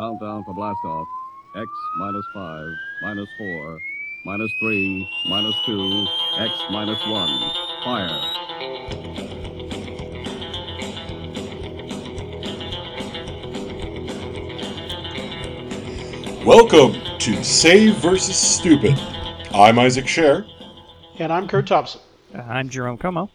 Countdown for blastoff. X minus 5, minus 4, minus 3, minus 2, X minus 1. Fire. Welcome to Save versus Stupid. I'm Isaac Scher. And I'm Curt Thompson. Uh, I'm Jerome Como.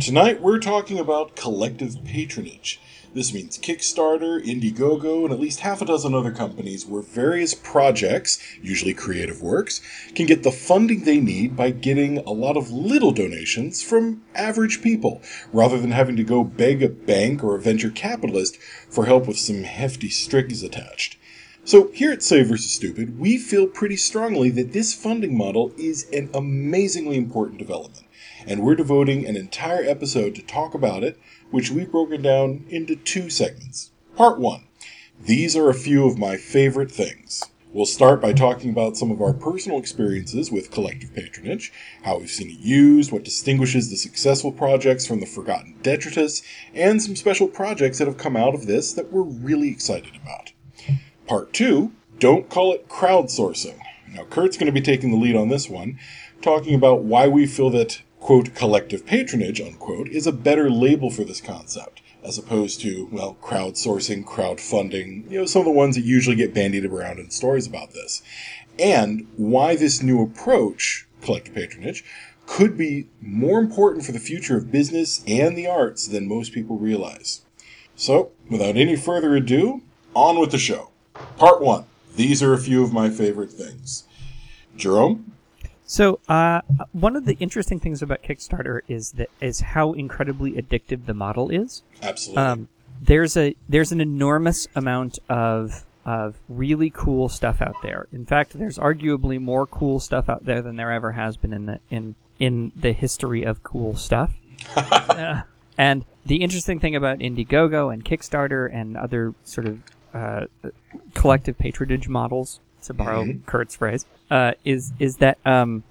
Tonight we're talking about collective patronage. This means Kickstarter, Indiegogo, and at least half a dozen other companies where various projects, usually creative works, can get the funding they need by getting a lot of little donations from average people, rather than having to go beg a bank or a venture capitalist for help with some hefty strings attached. So, here at Save vs. Stupid, we feel pretty strongly that this funding model is an amazingly important development, and we're devoting an entire episode to talk about it, which we've broken down into two segments. Part 1 These are a few of my favorite things. We'll start by talking about some of our personal experiences with collective patronage, how we've seen it used, what distinguishes the successful projects from the forgotten detritus, and some special projects that have come out of this that we're really excited about. Part two, don't call it crowdsourcing. Now, Curt's going to be taking the lead on this one, talking about why we feel that, quote, collective patronage, unquote, is a better label for this concept, as opposed to, well, crowdsourcing, crowdfunding, you know, some of the ones that usually get bandied around in stories about this. And why this new approach, collective patronage, could be more important for the future of business and the arts than most people realize. So, without any further ado, on with the show. Part one. These are a few of my favorite things. Jerome? So, uh, one of the interesting things about Kickstarter is that is how incredibly addictive the model is. Absolutely. Um, there's a there's an enormous amount of of really cool stuff out there. In fact, there's arguably more cool stuff out there than there ever has been in the in in the history of cool stuff. Uh, and the interesting thing about Indiegogo and Kickstarter and other sort of uh, collective patronage models, to borrow Mhm. Curt's phrase, uh, is is that um,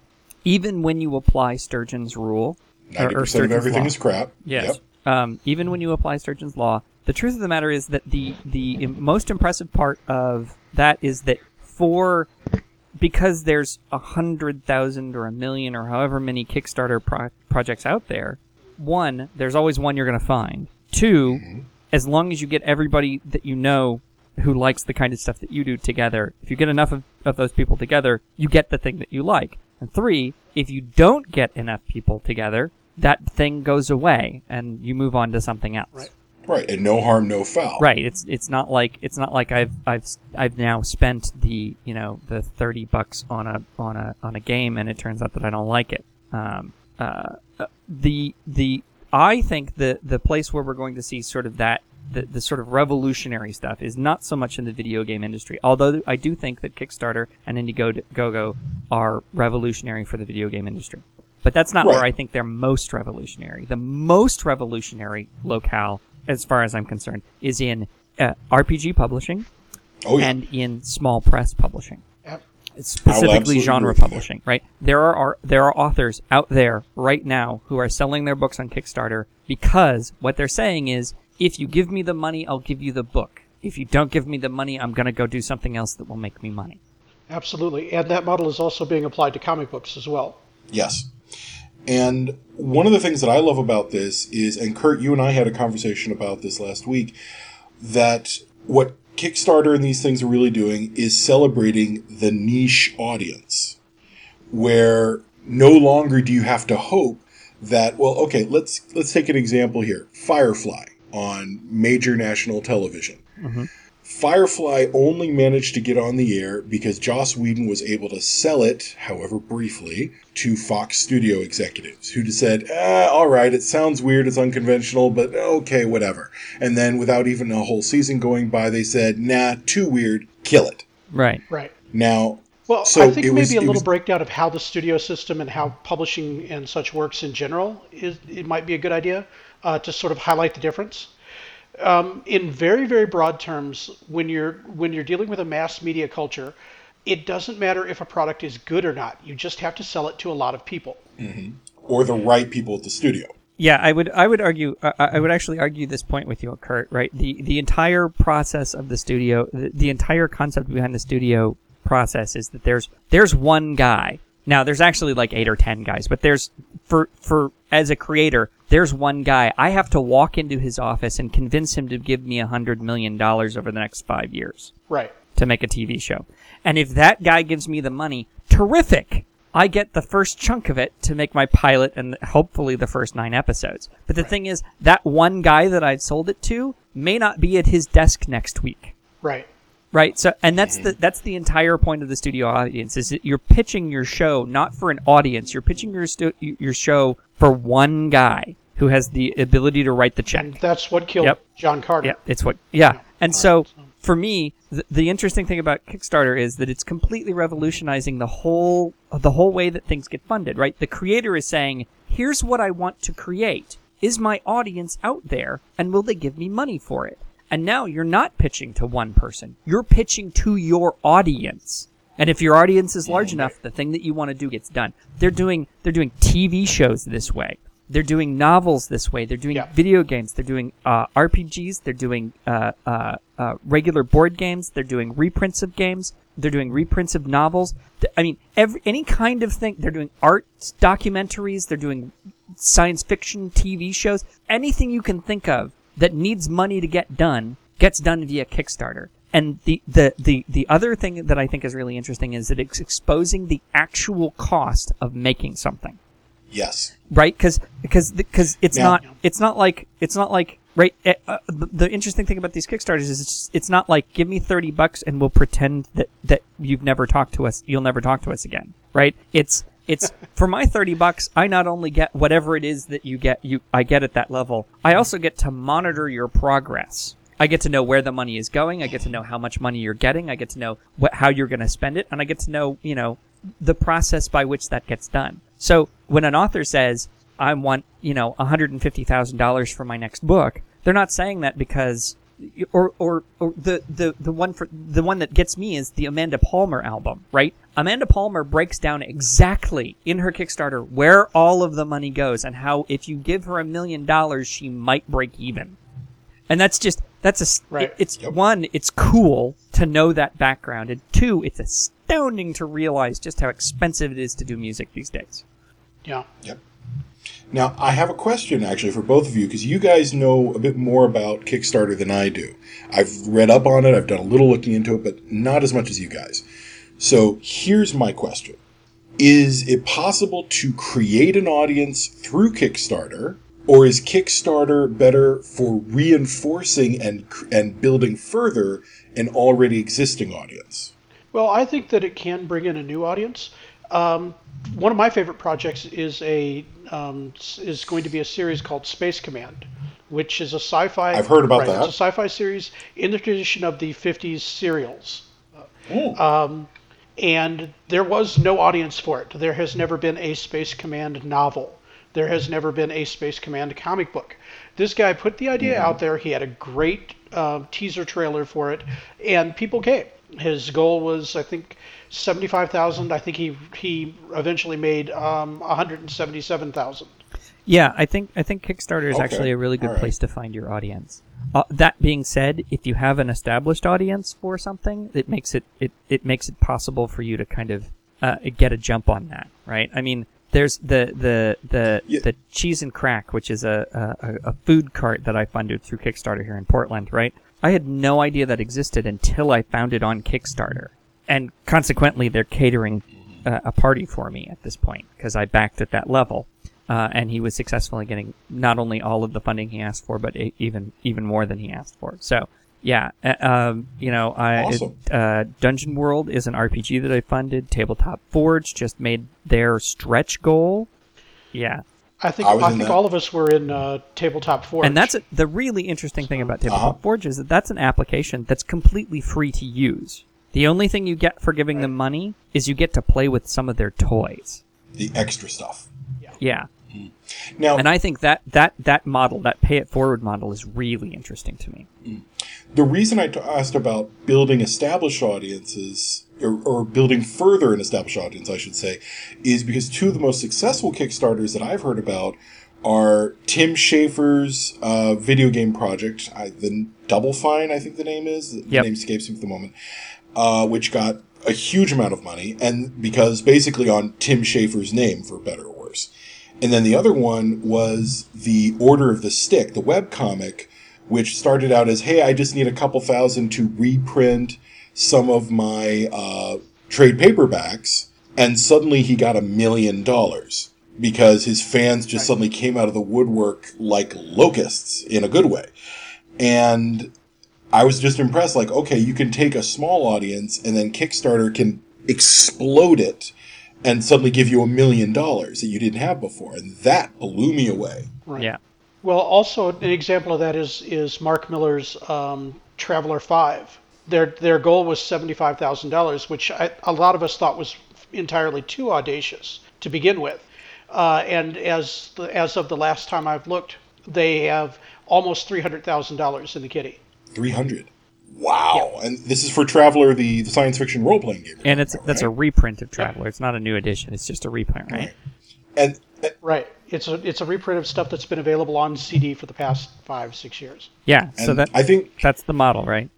even when you apply Sturgeon's rule, or- 90% of Sturgeon's everything law, is crap. Yes. Yep. Um, even when you apply Sturgeon's law, the truth of the matter is that the the most impressive part of that is that for because there's a hundred thousand or a million or however many Kickstarter pro- projects out there. One, there's always one you're going to find. 2 as long as you get everybody that you know who likes the kind of stuff that you do together, if you get enough of, of those people together, you get the thing that you like. And three, if you don't get enough people together, that thing goes away and you move on to something else. Right. Right. And no harm, no foul. Right. It's it's not like it's not like I've I've I've now spent the you know the thirty bucks on a on a on a game and it turns out that I don't like it. Um, uh, uh, the the I think the the place where we're going to see sort of that the, the sort of revolutionary stuff is not so much in the video game industry. Although I do think that Kickstarter and Indiegogo are revolutionary for the video game industry. But that's not where I think they're most revolutionary. The most revolutionary locale, as far as I'm concerned, is in uh, RPG publishing Oh, yeah. and in small press publishing. Yep. It's specifically genre agree with you there. publishing, right? There are, are there are authors out there right now who are selling their books on Kickstarter because what they're saying is, if you give me the money, I'll give you the book. If you don't give me the money, I'm going to go do something else that will make me money. Absolutely. And that model is also being applied to comic books as well. Yes. And one of the things that I love about this is, and Curt, you and I had a conversation about this last week, that what Kickstarter and these things are really doing is celebrating the niche audience, where no longer do you have to hope that, well, okay, let's let's take an example here. Firefly on major national television. Firefly only managed to get on the air because Joss Whedon was able to sell it, however briefly, to Fox studio executives who just said, ah, all right, it sounds weird, it's unconventional, but okay, whatever. And then without even a whole season going by, they said, nah, too weird, kill it. Right. Right. Now, Well, So I think maybe was- a little was- breakdown of how the studio system and how publishing and such works in general is it might be a good idea uh, to sort of highlight the difference. Um, in very very broad terms, when you're when you're dealing with a mass media culture, it doesn't matter if a product is good or not. You just have to sell it to a lot of people. or the right people at the studio. Yeah, I would I would argue I, I would actually argue this point with you, Curt. Right, the the entire process of the studio, the, the entire concept behind the studio process is that there's there's one guy. Now there's actually like eight or ten guys, but there's for for as a creator, there's one guy. I have to walk into his office and convince him to give me a hundred million dollars over the next five years Right. to make a TV show. And if that guy gives me the money, terrific. I get the first chunk of it to make my pilot and hopefully the first nine episodes. But the thing is, that one guy that I've sold it to may not be at his desk next week. Right. Right. So, and that's the mm-hmm. that's the entire point of the studio audience is that you're pitching your show not for an audience. You're pitching your stu- your show for one guy who has the ability to write the check. And that's what killed Yep. John Carter. Yeah, it's what. Yeah, and so for me, the, the interesting thing about Kickstarter is that it's completely revolutionizing the whole the whole way that things get funded. Right, the creator is saying, "Here's what I want to create. Is my audience out there, and will they give me money for it?" And now you're not pitching to one person; you're pitching to your audience. And if your audience is large enough, the thing that you want to do gets done. They're doing they're doing TV shows this way. They're doing novels this way. They're doing Yeah. video games. They're doing uh, RPGs. They're doing uh, uh, uh, regular board games. They're doing reprints of games. They're doing reprints of novels. I mean, every any kind of thing. They're doing art documentaries. They're doing science fiction TV shows. Anything you can think of that needs money to get done gets done via Kickstarter. And the, the, the, the other thing that I think is really interesting is that it's exposing the actual cost of making something Yes. right because because because it's Yeah. not it's not like it's not like right eh, uh, the, the interesting thing about these kickstarters is it's, it's not like give me 30 bucks and we'll pretend that that you've never talked to us you'll never talk to us again right it's it's for my 30 bucks i not only get whatever it is that you get you i get at that level i also get to monitor your progress I get to know where the money is going. I get to know how much money you're getting. I get to know what, how you're going to spend it, and I get to know, you know, the process by which that gets done. So when an author says, "I want, you know, $150,000 for my next book," they're not saying that because, or or, or the, the the one for the one that gets me is the Amanda Palmer album, right? Amanda Palmer breaks down exactly in her Kickstarter where all of the money goes and how if you give her a million dollars, she might break even and that's just that's a, Right. it- it's Yep. one it's cool to know that background and two it's astounding to realize just how expensive it is to do music these days Yeah. Yep. Now, I have a question actually for both of you because you guys know a bit more about Kickstarter than I do. I've read up on it, I've done a little looking into it, but not as much as you guys. So here's my question Is it possible to create an audience through Kickstarter? Or is Kickstarter better for reinforcing and and building further an already existing audience? Well, I think that it can bring in a new audience. Um, one of my favorite projects is a um, is going to be a series called Space Command, which is a sci-fi. I've heard about right, that. It's a sci-fi series in the tradition of the '50s serials, Oh, and there was no audience for it. There has never been a Space Command novel. There has never been a Space Command comic book. This guy put the idea out there. He had a great uh, teaser trailer for it, and people came. His goal was, I think, seventy-five thousand. I think he he eventually made um, one hundred and seventy-seven thousand. yeah i think i think kickstarter is Okay. actually a really good All right. place to find your audience uh, that being said if you have an established audience for something it makes it it, it makes it possible for you to kind of uh, get a jump on that right i mean there's the the the Yeah. the cheese and crack which is a, a a food cart that i funded through kickstarter here in portland right i had no idea that existed until i found it on kickstarter and consequently they're catering uh, a party for me at this point because i backed at that level uh, and he was successfully getting not only all of the funding he asked for, but e- even even more than he asked for. So, yeah, uh, um, you know, I, Awesome. uh, Dungeon World is an RPG that I funded. Tabletop Forge just made their stretch goal. Yeah, I think I I, think that. all of us were in uh, tabletop Forge. and that's a, the really interesting thing about Tabletop Uh-huh. Forge is that that's an application that's completely free to use. The only thing you get for giving them money is you get to play with some of their toys. the extra stuff. Yeah. Now, And I think that that that model, that pay it forward model, is really interesting to me. the reason I t- asked about building established audiences, or, or building further an established audience, I should say, is because two of the most successful Kickstarters that I've heard about are Tim Schafer's uh, video game project, I, the Double Fine, I think the name is. The Yep. name escapes me for the moment. Uh, which got a huge amount of money, and because basically on Tim Schafer's name, for better or worse. And then the other one was the Order of the Stick, the webcomic, which started out as, hey, I just need a couple thousand to reprint some of my uh, trade paperbacks. And suddenly he got a million dollars because his fans just suddenly came out of the woodwork like locusts in a good way. And I was just impressed, like, okay, you can take a small audience and then Kickstarter can explode it and suddenly give you a million dollars that you didn't have before. And that blew me away. Right. Yeah. Well, also an example of that is is Marc Miller's um, Traveller Five. Their their goal was seventy five thousand dollars, which I, a lot of us thought was entirely too audacious to begin with. Uh, and as the, as of the last time I've looked, they have almost three hundred thousand dollars in the kitty. 300. Wow. And this is for Traveller, the, the science fiction role playing game. And it's that's a reprint of Traveller. It's not a new edition. It's just a reprint, right? And uh, Right. It's a it's a reprint of stuff that's been available on CD for the past five six years. Yeah. So that I think that's the model, right?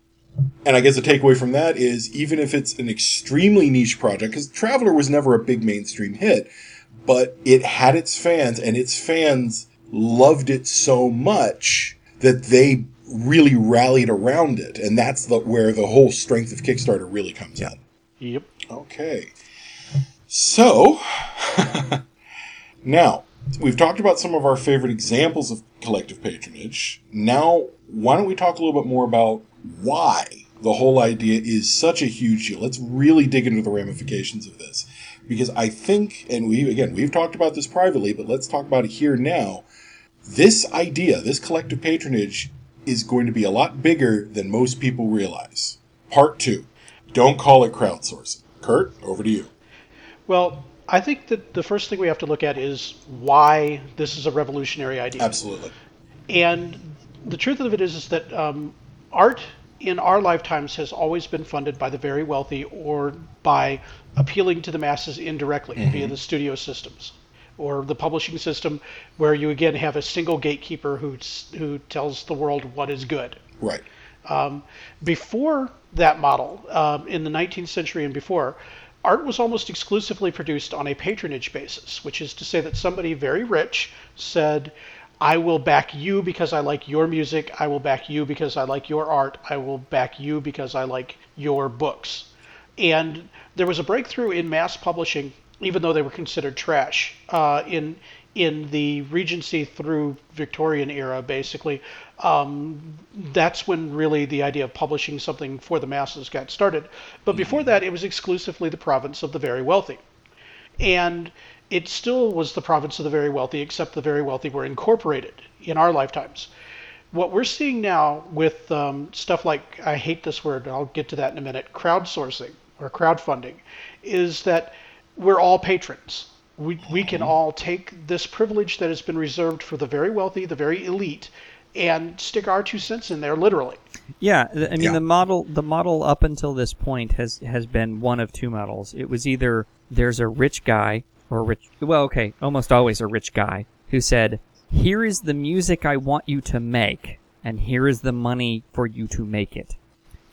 And I guess the takeaway from that is even if it's an extremely niche project, because Traveller was never a big mainstream hit, but it had its fans, and its fans loved it so much that they really rallied around it, and that's the, where the whole strength of Kickstarter really comes in. Yep. Okay. So, now, we've talked about some of our favorite examples of collective patronage. Now, why don't we talk a little bit more about why the whole idea is such a huge deal? Let's really dig into the ramifications of this. Because I think, and we, again, we've talked about this privately, but let's talk about it here now. This idea, this collective patronage, is going to be a lot bigger than most people realize. Part two. Don't call it crowdsourcing. Curt, over to you. Well, I think that the first thing we have to look at is why this is a revolutionary idea. Absolutely. And the truth of it is, is that um, art in our lifetimes has always been funded by the very wealthy or by appealing to the masses indirectly via the studio systems or the publishing system, where you again have a single gatekeeper who who tells the world what is good. Right. Um, before that model, um, in the 19th century and before, art was almost exclusively produced on a patronage basis, which is to say that somebody very rich said, I will back you because I like your music. I will back you because I like your art. I will back you because I like your books. And there was a breakthrough in mass publishing, even though they were considered trash, uh, in in the Regency through Victorian era, basically. Um, that's when really the idea of publishing something for the masses got started. But before that, it was exclusively the province of the very wealthy. And it still was the province of the very wealthy, except the very wealthy were incorporated in our lifetimes. What we're seeing now with um, stuff like, I hate this word, I'll get to that in a minute, crowdsourcing or crowdfunding, is that we're all patrons. We, we can mm-hmm. all take this privilege that has been reserved for the very wealthy, the very elite, and stick our two cents in there, literally. Yeah, I mean Yeah. the model the model up until this point has has been one of two models. It was either there's a rich guy or a rich well, okay, almost always a rich guy who said, "Here is the music I want you to make, and here is the money for you to make it."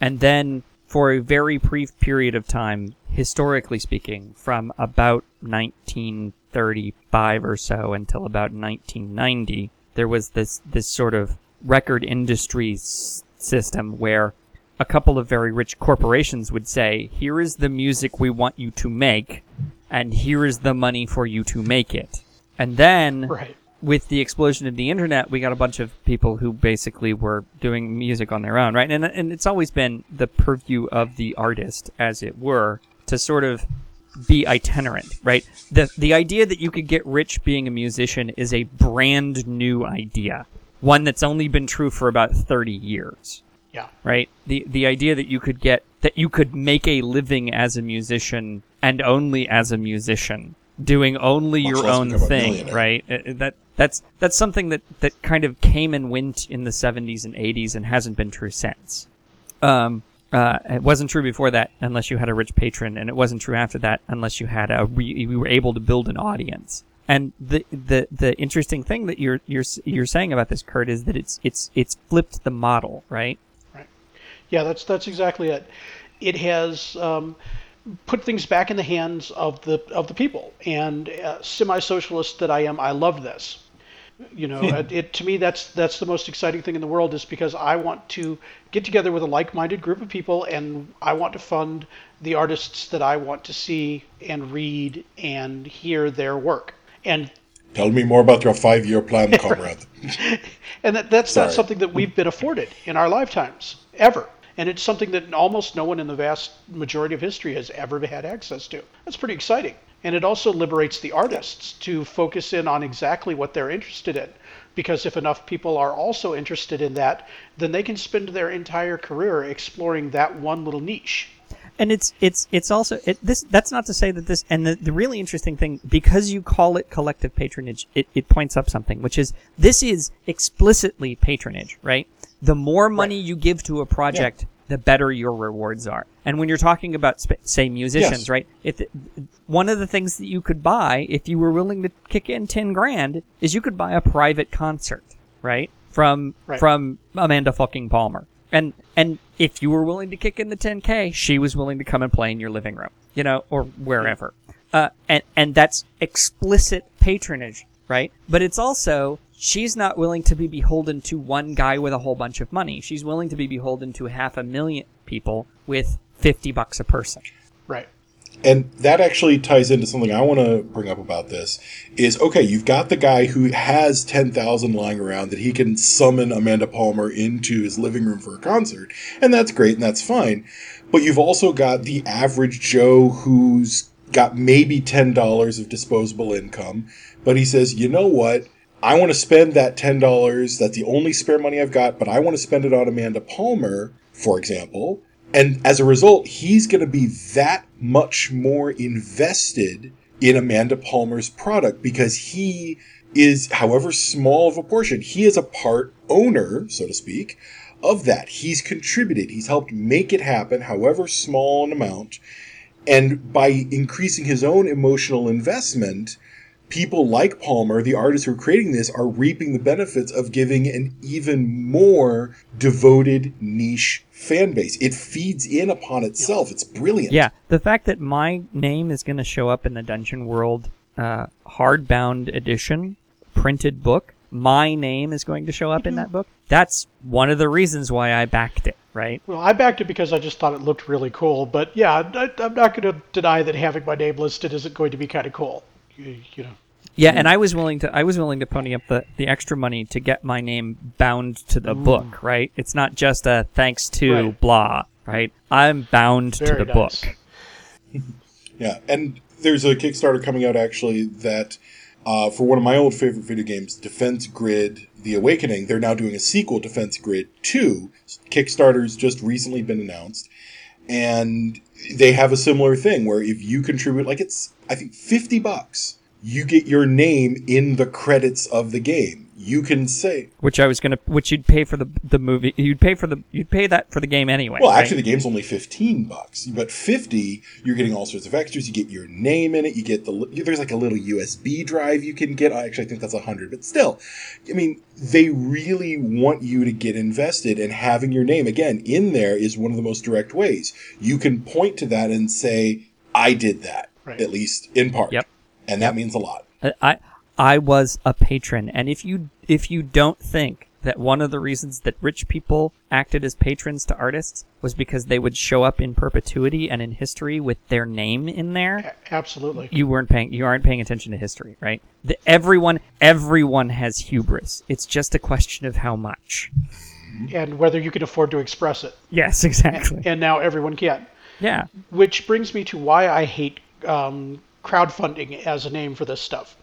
And then for a very brief period of time, historically speaking, from about 1935 or so until about 1990, there was this this sort of record industry s- system where a couple of very rich corporations would say, "Here is the music we want you to make, and here is the money for you to make it." And then Right. with the explosion of the internet, we got a bunch of people who basically were doing music on their own, right? And and it's always been the purview of the artist, as it were, to sort of be itinerant, right? The the idea that you could get rich being a musician is a brand new idea, one that's only been true for about 30 years Yeah. right? The the idea that you could get that you could make a living as a musician and only as a musician, doing only Much your own thing, right? Uh, uh, That that's that's something that that kind of came and went in the 70s and 80s and hasn't been true since. Um, uh, it wasn't true before that unless you had a rich patron, and it wasn't true after that unless you had a you were able to build an audience. And the, the the interesting thing that you're you're you're saying about this, Curt, is that it's it's it's flipped the model, right? Yeah, that's that's exactly it. It has um, put things back in the hands of the of the people. And uh, semi-socialist that I am, I love this. You know, it, it to me that's that's the most exciting thing in the world is because I want to get together with a like-minded group of people and I want to fund the artists that I want to see and read and hear their work. And Tell me more about your five-year plan, comrade. and that, that's Sorry. not something that we've been afforded in our lifetimes ever. And it's something that almost no one in the vast majority of history has ever had access to. That's pretty exciting. And it also liberates the artists to focus in on exactly what they're interested in. Because if enough people are also interested in that, then they can spend their entire career exploring that one little niche. and it's it's it's also it, this that's not to say that this and the, the really interesting thing because you call it collective patronage it, it points up something which is this is explicitly patronage right the more money you give to a project the better your rewards are and when you're talking about sp- say musicians Yes. right if one of the things that you could buy if you were willing to kick in 10 grand is you could buy a private concert right from Right. from Amanda fucking Palmer. And and if you were willing to kick in the 10k, she was willing to come and play in your living room, you know, or wherever. Uh, and and that's explicit patronage, right? But it's also she's not willing to be beholden to one guy with a whole bunch of money. She's willing to be beholden to half a million people with 50 bucks a person. Right. and that actually ties into something I want to bring up about this is okay, you've got the guy who has 10,000 lying around that he can summon Amanda Palmer into his living room for a concert, and that's great and that's fine. But you've also got the average Joe who's got maybe $10 of disposable income, but he says, "You know what? I want to spend that $10. That's the only spare money I've got, but I want to spend it on Amanda Palmer, for example." And as a result, he's going to be that much more invested in Amanda Palmer's product because he is, however small of a portion, he is a part owner, so to speak, of that. He's contributed, he's helped make it happen, however small an amount. And by increasing his own emotional investment, people like Palmer, the artists who are creating this, are reaping the benefits of giving an even more devoted niche fan base. It feeds in upon itself. It's brilliant. Yeah, the fact that my name is going to show up in the Dungeon World uh, hardbound edition printed book, my name is going to show up in that book. That's one of the reasons why I backed it, right? Well, I backed it because I just thought it looked really cool. But yeah, I, I'm not going to deny that having my name listed isn't going to be kind of cool. You, you know. Yeah, and I was willing to I was willing to pony up the, the extra money to get my name bound to the book, right? It's not just a thanks to Right. blah, right? I'm bound Very to the nice. book. Yeah, and there's a Kickstarter coming out actually that uh, for one of my old favorite video games, Defense Grid: The Awakening. They're now doing a sequel, Defense Grid Two. Kickstarter's just recently been announced, and they have a similar thing where if you contribute, like it's I think fifty bucks, you get your name in the credits of the game. You can say, Which I was gonna which you'd pay for the the movie you'd pay for the you'd pay that for the game anyway. Well, right? actually, the game's only fifteen bucks, but fifty, you're getting all sorts of extras. You get your name in it. You get the there's like a little USB drive you can get. I actually think that's a hundred, but still, I mean, they really want you to get invested, and having your name again in there is one of the most direct ways you can point to that and say, "I did that," Right. at least in part. Yep. and that means a lot. I I was a patron, and if you if you don't think that one of the reasons that rich people acted as patrons to artists was because they would show up in perpetuity and in history with their name in there, A- Absolutely. you weren't paying you aren't paying attention to history, right? The, everyone everyone has hubris. It's just a question of how much. And whether you can afford to express it. Yes, exactly. And now everyone can. Yeah. Which brings me to why I hate um, crowdfunding as a name for this stuff.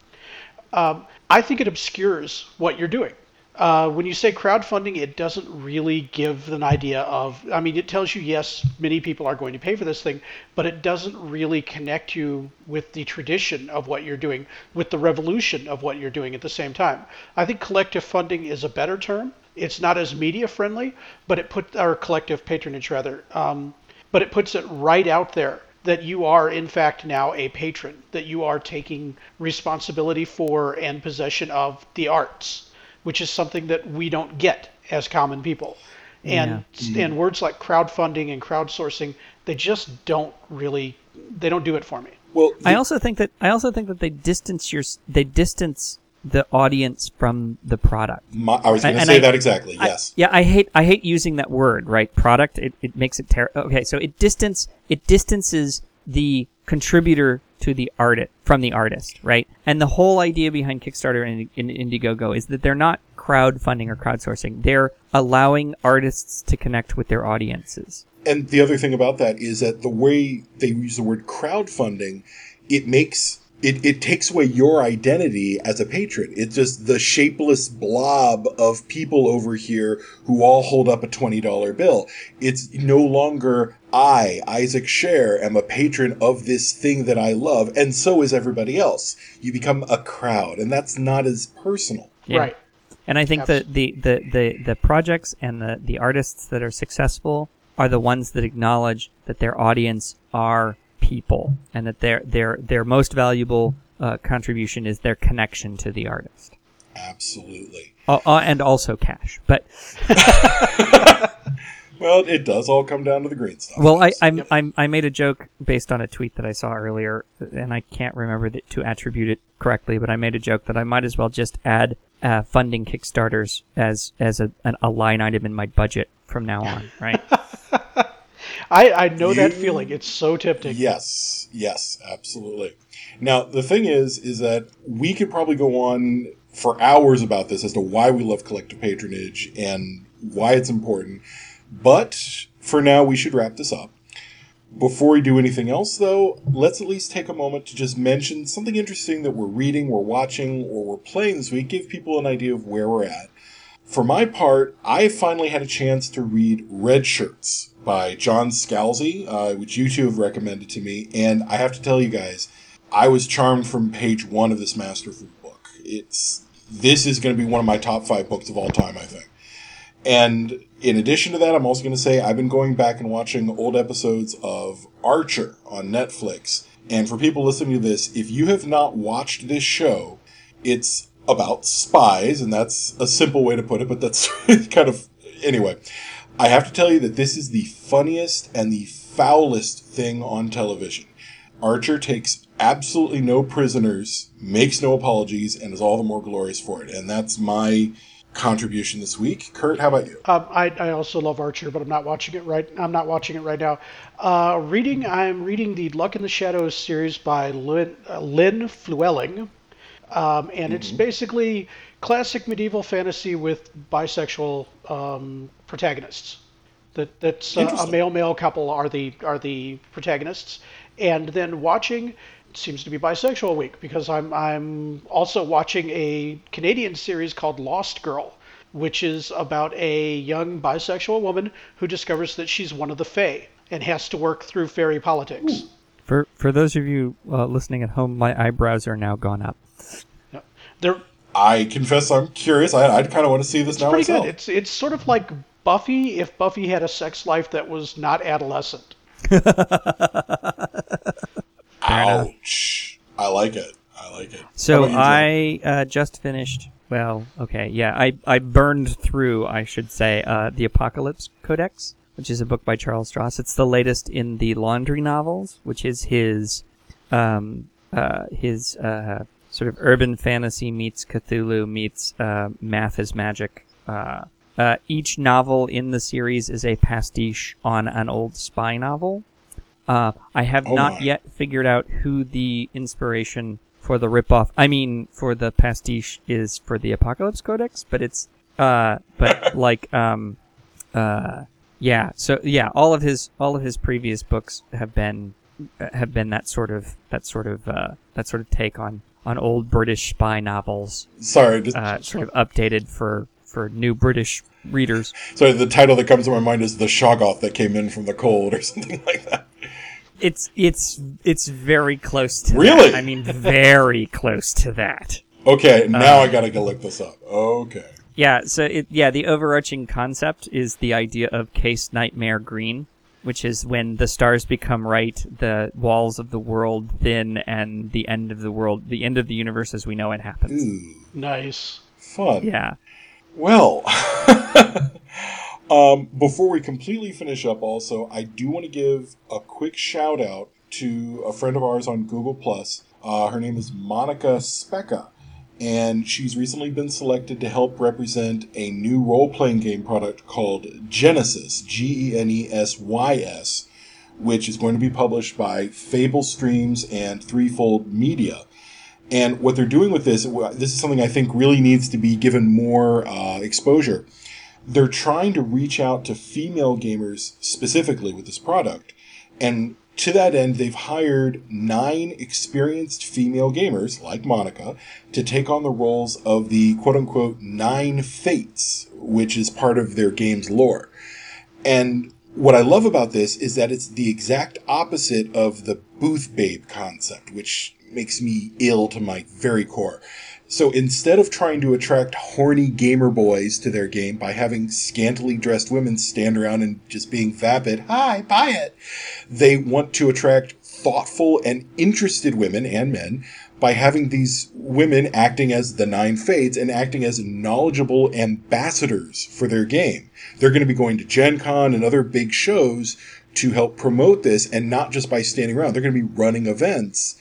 Um, I think it obscures what you're doing. Uh, when you say crowdfunding, it doesn't really give an idea of. I mean, it tells you yes, many people are going to pay for this thing, but it doesn't really connect you with the tradition of what you're doing, with the revolution of what you're doing at the same time. I think collective funding is a better term. It's not as media friendly, but it put or collective patronage rather. Um, but it puts it right out there that you are in fact now a patron, that you are taking responsibility for and possession of the arts, which is something that we don't get as common people. And and words like crowdfunding and crowdsourcing, they just don't really they don't do it for me. Well, I also think that I also think that they distance your they distance the audience from the product. my, I was going to say I- that exactly. I- Yes. yeah, I hate I hate using that word, right? Product. It, it makes it terrible. Okay, so it distance it distances the contributor to the artist from the artist, right? And the whole idea behind Kickstarter and, and Indiegogo is that they're not crowdfunding or crowdsourcing. They're allowing artists to connect with their audiences. And the other thing about that is that the way they use the word crowdfunding, it makes it, it takes away your identity as a patron. It's just the shapeless blob of people over here who all hold up a $20 bill. It's no longer I, Isaac Scher, am a patron of this thing that I love, and so is everybody else. You become a crowd, and that's not as personal. Yeah. Right. And I think that the, the, the, the projects and the, the artists that are successful are the ones that acknowledge that their audience are people and that their their their most valuable uh, contribution is their connection to the artist. Absolutely. Uh, uh, and also cash. But Well, it does all come down to the green stuff. well, I I'm, I'm I made a joke based on a tweet that I saw earlier, and I can't remember the, to attribute it correctly, but I made a joke that I might as well just add uh, funding Kickstarters as as a an, a line item in my budget from now on, right? I, I know that feeling. It's so tempting. Yes, yes, absolutely. Now, the thing is, is that we could probably go on for hours about this as to why we love collective patronage and why it's important. But for now, we should wrap this up. Before we do anything else, though, let's at least take a moment to just mention something interesting that we're reading, we're watching, or we're playing this week, give people an idea of where we're at. For my part, I finally had a chance to read Red Shirts by John Scalzi, uh, which you two have recommended to me, and I have to tell you guys, I was charmed from page one of this masterful book. It's this is going to be one of my top five books of all time, I think. And in addition to that, I'm also going to say I've been going back and watching old episodes of Archer on Netflix. And for people listening to this, if you have not watched this show, it's about spies, and that's a simple way to put it, but that's kind of. Anyway, I have to tell you that this is the funniest and the foulest thing on television. Archer takes absolutely no prisoners, makes no apologies, and is all the more glorious for it. And that's my contribution this week. Curt, how about you? Um, I, I also love Archer, but I'm not watching it right. I'm not watching it right now. Uh, reading, I'm reading the Luck in the Shadows series by Lynn, uh, Lynn Flewelling, um, and it's basically classic medieval fantasy with bisexual um, protagonists. That that's uh, a male male couple are the are the protagonists, and then watching seems to be bisexual week because I'm I'm also watching a Canadian series called Lost Girl, which is about a young bisexual woman who discovers that she's one of the Fae and has to work through fairy politics. For for those of you uh, listening at home, my eyebrows are now gone up. Yeah. They're I confess I'm curious. I, I kind of want to see this now pretty myself. good. It's it's sort of like Buffy if Buffy had a sex life that was not adolescent. Ouch. I like it. I like it. So about you, Joe? I uh, just finished. Well, okay, yeah, I I burned through, I should say, uh, the Apocalypse Codex, which is a book by Charles Stross. It's the latest in the Laundry novels, which is his um, uh, his uh, sort of urban fantasy meets Cthulhu meets uh, math is magic. Uh, uh, each novel in the series is a pastiche on an old spy novel. Uh, I have Oh not my. yet figured out who the inspiration for the ripoff, I mean, for the pastiche is for the Apocalypse Codex, but it's, uh, but like, um, uh, yeah, so yeah, all of his, all of his previous books have been, have been that sort of, that sort of, uh, that sort of take on, on old British spy novels, Sorry, just, uh, sort of updated for, for new British readers. sorry. The title that comes to my mind is the Shoggoth that came in from the cold, or something like that. It's, it's, it's very close to Really? that. I mean, very close to that. Okay, Uh, now I gotta go look this up. Okay. Yeah, so it yeah, the overarching concept is the idea of Case Nightmare Green, which is when the stars become right, the walls of the world thin, and the end of the world, the end of the universe as we know it happens. Ooh, Nice. fun. Yeah. Well, um, before we completely finish up, also, I do want to give a quick shout out to a friend of ours on Google Plus. Uh, her name is Monica Specca, and she's recently been selected to help represent a new role playing game product called Genesys, G E N E S Y S, which is going to be published by Fable Streams and Threefold Media. And what they're doing with this, this is something I think really needs to be given more uh, exposure. They're trying to reach out to female gamers specifically with this product. And to that end, they've hired nine experienced female gamers, like Monica, to take on the roles of the quote unquote nine fates, which is part of their game's lore. And what I love about this is that it's the exact opposite of the booth babe concept, which makes me ill to my very core. So instead of trying to attract horny gamer boys to their game by having scantily dressed women stand around and just being vapid, hi, buy it, they want to attract thoughtful and interested women and men by having these women acting as the nine fates and acting as knowledgeable ambassadors for their game. They're going to be going to Gen Con and other big shows to help promote this and not just by standing around. They're going to be running events.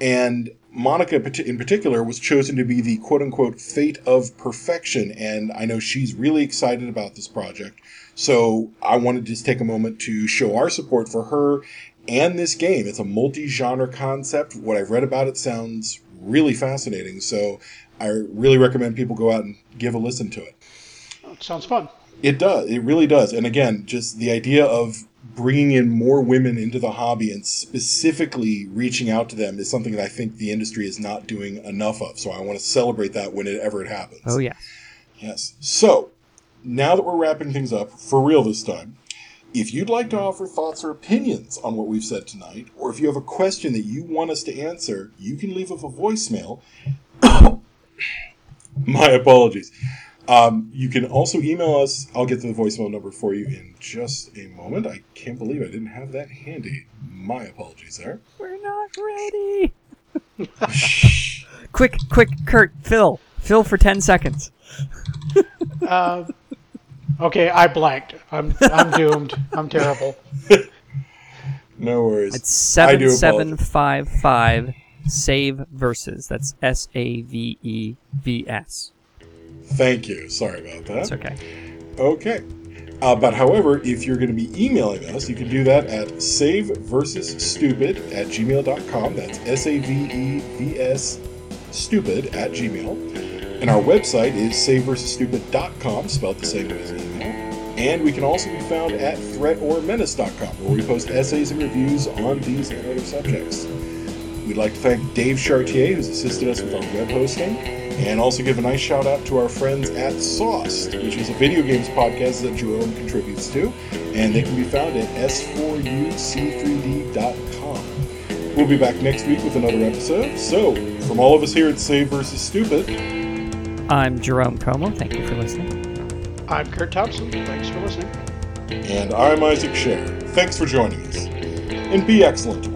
And Monica in particular was chosen to be the quote unquote fate of perfection. And I know she's really excited about this project. So I wanted to just take a moment to show our support for her and this game. It's a multi genre concept. What I've read about it sounds really fascinating. So I really recommend people go out and give a listen to it. Sounds fun. It does. It really does. And again, just the idea of bringing in more women into the hobby and specifically reaching out to them is something that I think the industry is not doing enough of. So I want to celebrate that whenever it happens. Oh yeah. Yes. So now that we're wrapping things up for real this time, if you'd like to offer thoughts or opinions on what we've said tonight, or if you have a question that you want us to answer, you can leave us a voicemail. My apologies. Um, you can also email us. I'll get the voicemail number for you in just a moment. I can't believe I didn't have that handy. My apologies there. We're not ready. quick, quick, Curt, fill, fill for ten seconds. Uh, okay, I blanked. I'm I'm doomed. I'm terrible. No worries. It's I do seven seven apologize. five five save verses. That's S A V E V S. Thank you. Sorry about that. That's okay. Okay. Uh, but however, if you're going to be emailing us, you can do that at saveversusstupid at gmail.com. That's S A V E V S stupid at gmail. And our website is saveversusstupid.com, spelled the same way as email. And we can also be found at threatormenace.com, where we post essays and reviews on these and other subjects. We'd like to thank Dave Chartier, who's assisted us with our web hosting, and also give a nice shout out to our friends at Sauced, which is a video games podcast that Jerome contributes to, and they can be found at s4uc3d.com. We'll be back next week with another episode. So, from all of us here at Save versus Stupid, I'm Jerome Como. Thank you for listening. I'm Curt Thompson. Thanks for listening. and I'm Isaac Scher. Thanks for joining us. And be excellent.